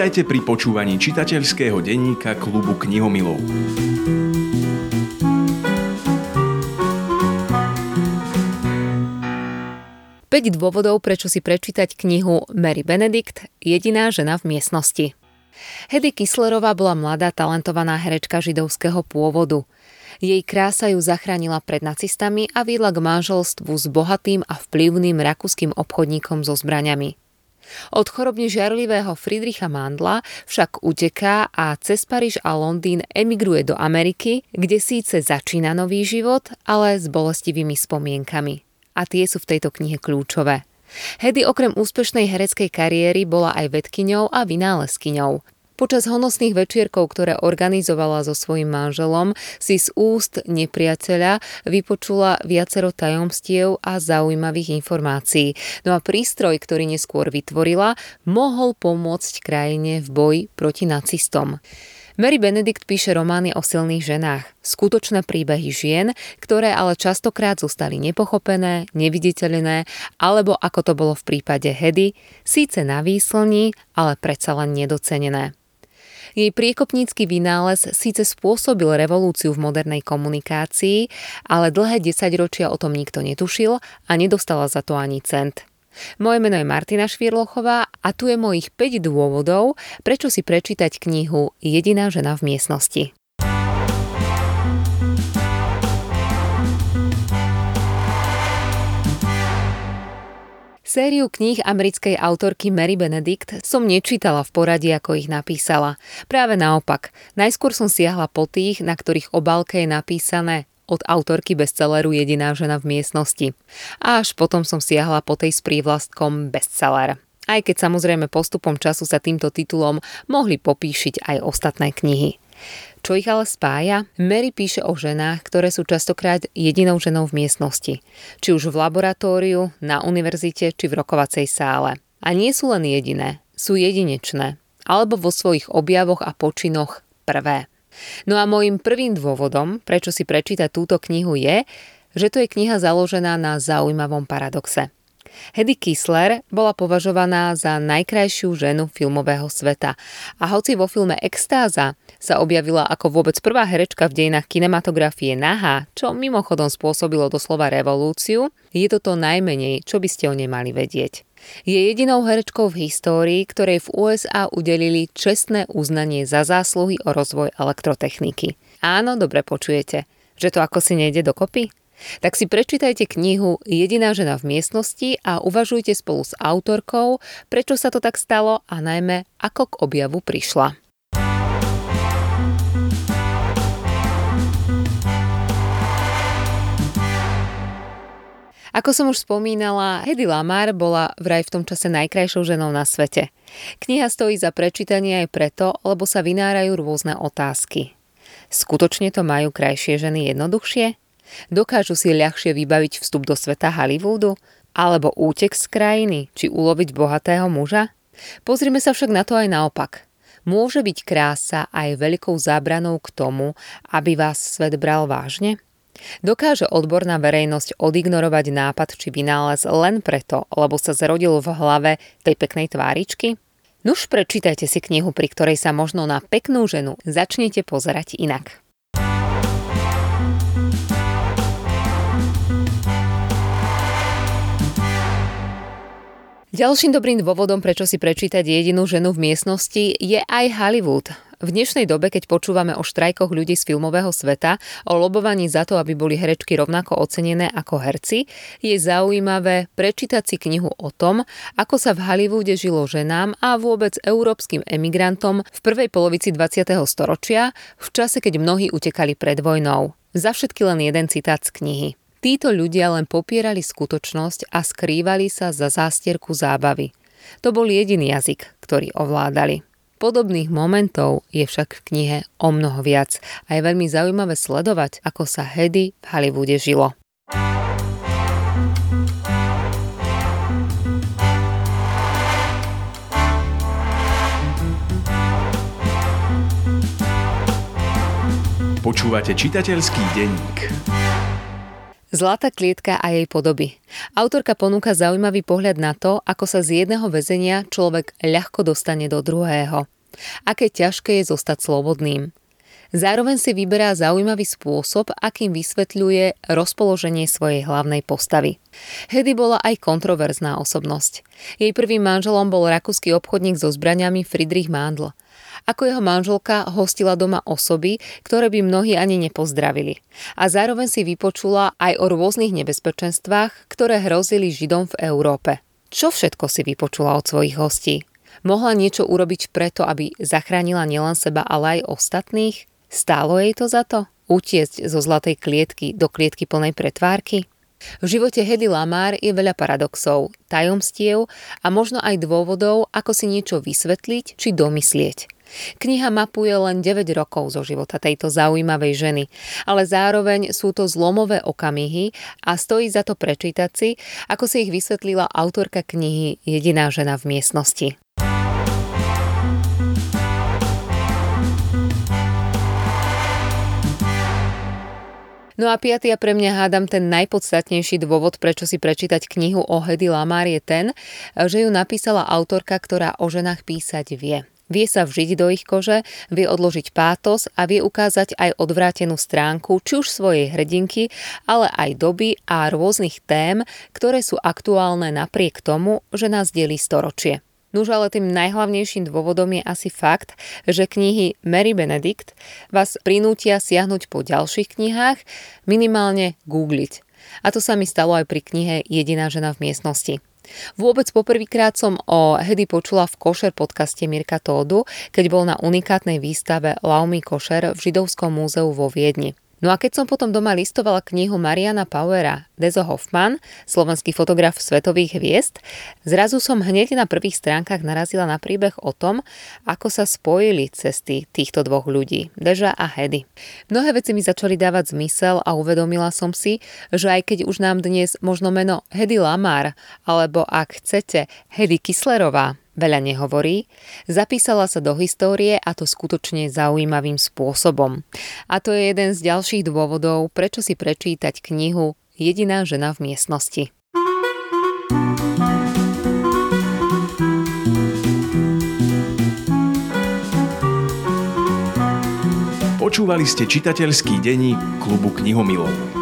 Vítajte pri počúvaní čitateľského denníka klubu knihomilov. Päť dôvodov, prečo si prečítať knihu Mary Benedict, jediná žena v miestnosti. Hedy Kislerová bola mladá talentovaná herečka židovského pôvodu. Jej krása ju zachránila pred nacistami a viedla k manželstvu s bohatým a vplyvným rakúskym obchodníkom so zbraňami. Od chorobne žiarlivého Friedricha Mandla však uteká a cez Paríž a Londýn emigruje do Ameriky, kde síce začína nový život, ale s bolestivými spomienkami. A tie sú v tejto knihe kľúčové. Hedy okrem úspešnej hereckej kariéry bola aj vedkyňou a vynálezkyňou. Počas honosných večierkov, ktoré organizovala so svojím manželom, si z úst nepriateľa vypočula viacero tajomstiev a zaujímavých informácií. No a prístroj, ktorý neskôr vytvorila, mohol pomôcť krajine v boji proti nacistom. Mary Benedict píše romány o silných ženách, skutočné príbehy žien, ktoré ale častokrát zostali nepochopené, neviditeľné, alebo ako to bolo v prípade Hedy, síce na výslni, ale predsa len nedocenené. Jej priekopnícky vynález síce spôsobil revolúciu v modernej komunikácii, ale dlhé desaťročia o tom nikto netušil a nedostala za to ani cent. Moje meno je Martina Švirlochová a tu je mojich 5 dôvodov, prečo si prečítať knihu Jediná žena v miestnosti. Sériu kníh americkej autorky Mary Benedict som nečítala v poradí, ako ich napísala. Práve naopak, najskôr som siahla po tých, na ktorých obálke je napísané od autorky bestselleru Jediná žena v miestnosti. A až potom som siahla po tej s prívlastkom bestseller. Aj keď samozrejme postupom času sa týmto titulom mohli popíšiť aj ostatné knihy. Čo ich ale spája? Mary píše o ženách, ktoré sú častokrát jedinou ženou v miestnosti. Či už v laboratóriu, na univerzite, či v rokovacej sále. A nie sú len jediné, sú jedinečné. Alebo vo svojich objavoch a počinoch prvé. No a môjim prvým dôvodom, prečo si prečítať túto knihu je, že to je kniha založená na zaujímavom paradoxe. Hedy Kisler bola považovaná za najkrajšiu ženu filmového sveta a hoci vo filme Extáza sa objavila ako vôbec prvá herečka v dejinách kinematografie nahá, čo mimochodom spôsobilo doslova revolúciu, je to to najmenej, čo by ste o nej mali vedieť. Je jedinou herečkou v histórii, ktorej v USA udelili čestné uznanie za zásluhy o rozvoj elektrotechniky. Áno, dobre počujete, že to ako si nejde dokopy? Tak si prečítajte knihu Jediná žena v miestnosti a uvažujte spolu s autorkou, prečo sa to tak stalo a najmä ako k objavu prišla. Ako som už spomínala, Hedy Lamar bola vraj v tom čase najkrajšou ženou na svete. Kniha stojí za prečítanie aj preto, lebo sa vynárajú rôzne otázky. Skutočne to majú krajšie ženy jednoduchšie? Dokážu si ľahšie vybaviť vstup do sveta Hollywoodu? Alebo útek z krajiny? Či uloviť bohatého muža? Pozrime sa však na to aj naopak. Môže byť krása aj veľkou zábranou k tomu, aby vás svet bral vážne? Dokáže odborná verejnosť odignorovať nápad či vynález len preto, lebo sa zrodil v hlave tej peknej tváričky? Nuž prečítajte si knihu, pri ktorej sa možno na peknú ženu začnete pozerať inak. Ďalším dobrým dôvodom, prečo si prečítať jedinú ženu v miestnosti, je aj Hollywood. V dnešnej dobe, keď počúvame o štrajkoch ľudí z filmového sveta, o lobovaní za to, aby boli herečky rovnako ocenené ako herci, je zaujímavé prečítať si knihu o tom, ako sa v Hollywoode žilo ženám a vôbec európskym emigrantom v prvej polovici 20. storočia, v čase, keď mnohí utekali pred vojnou. Za všetky len jeden citát z knihy. Títo ľudia len popierali skutočnosť a skrývali sa za zástierku zábavy. To bol jediný jazyk, ktorý ovládali. Podobných momentov je však v knihe o mnoho viac a je veľmi zaujímavé sledovať, ako sa Hedy v Hollywoode žilo. Počúvate čitateľský denník. Zlatá klietka a jej podoby. Autorka ponúka zaujímavý pohľad na to, ako sa z jedného väzenia človek ľahko dostane do druhého. Aké ťažké je zostať slobodným. Zároveň si vyberá zaujímavý spôsob, akým vysvetľuje rozpoloženie svojej hlavnej postavy. Hedy bola aj kontroverzná osobnosť. Jej prvým manželom bol rakúsky obchodník so zbraniami Friedrich Mandl. Ako jeho manželka hostila doma osoby, ktoré by mnohí ani nepozdravili. A zároveň si vypočula aj o rôznych nebezpečenstvách, ktoré hrozili Židom v Európe. Čo všetko si vypočula od svojich hostí? Mohla niečo urobiť preto, aby zachránila nielen seba, ale aj ostatných? Stálo jej to za to? Utiecť zo zlatej klietky do klietky plnej pretvárky? V živote Hedy Lamar je veľa paradoxov, tajomstiev a možno aj dôvodov, ako si niečo vysvetliť či domyslieť. Kniha mapuje len 9 rokov zo života tejto zaujímavej ženy, ale zároveň sú to zlomové okamihy a stojí za to prečítať si, ako si ich vysvetlila autorka knihy Jediná žena v miestnosti. No a piatý a pre mňa hádam ten najpodstatnejší dôvod, prečo si prečítať knihu o Hedy Lamar je ten, že ju napísala autorka, ktorá o ženách písať vie. Vie sa vžiť do ich kože, vie odložiť pátos a vie ukázať aj odvrátenú stránku či už svojej hrdinky, ale aj doby a rôznych tém, ktoré sú aktuálne napriek tomu, že nás delí storočie. Nuž ale tým najhlavnejším dôvodom je asi fakt, že knihy Mary Benedict vás prinútia siahnuť po ďalších knihách, minimálne googliť. A to sa mi stalo aj pri knihe Jediná žena v miestnosti. Vôbec poprvýkrát som o Hedy počula v Košer podcaste Mirka Tódu, keď bol na unikátnej výstave Laumi Košer v Židovskom múzeu vo Viedni. No a keď som potom doma listovala knihu Mariana Powera Dezo Hoffman, slovenský fotograf svetových hviezd, zrazu som hneď na prvých stránkach narazila na príbeh o tom, ako sa spojili cesty týchto dvoch ľudí, Deža a Hedy. Mnohé veci mi začali dávať zmysel a uvedomila som si, že aj keď už nám dnes možno meno Hedy Lamar, alebo ak chcete Hedy Kislerová, veľa nehovorí, zapísala sa do histórie a to skutočne zaujímavým spôsobom. A to je jeden z ďalších dôvodov, prečo si prečítať knihu Jediná žena v miestnosti. Počúvali ste čitateľský denník klubu knihomilov.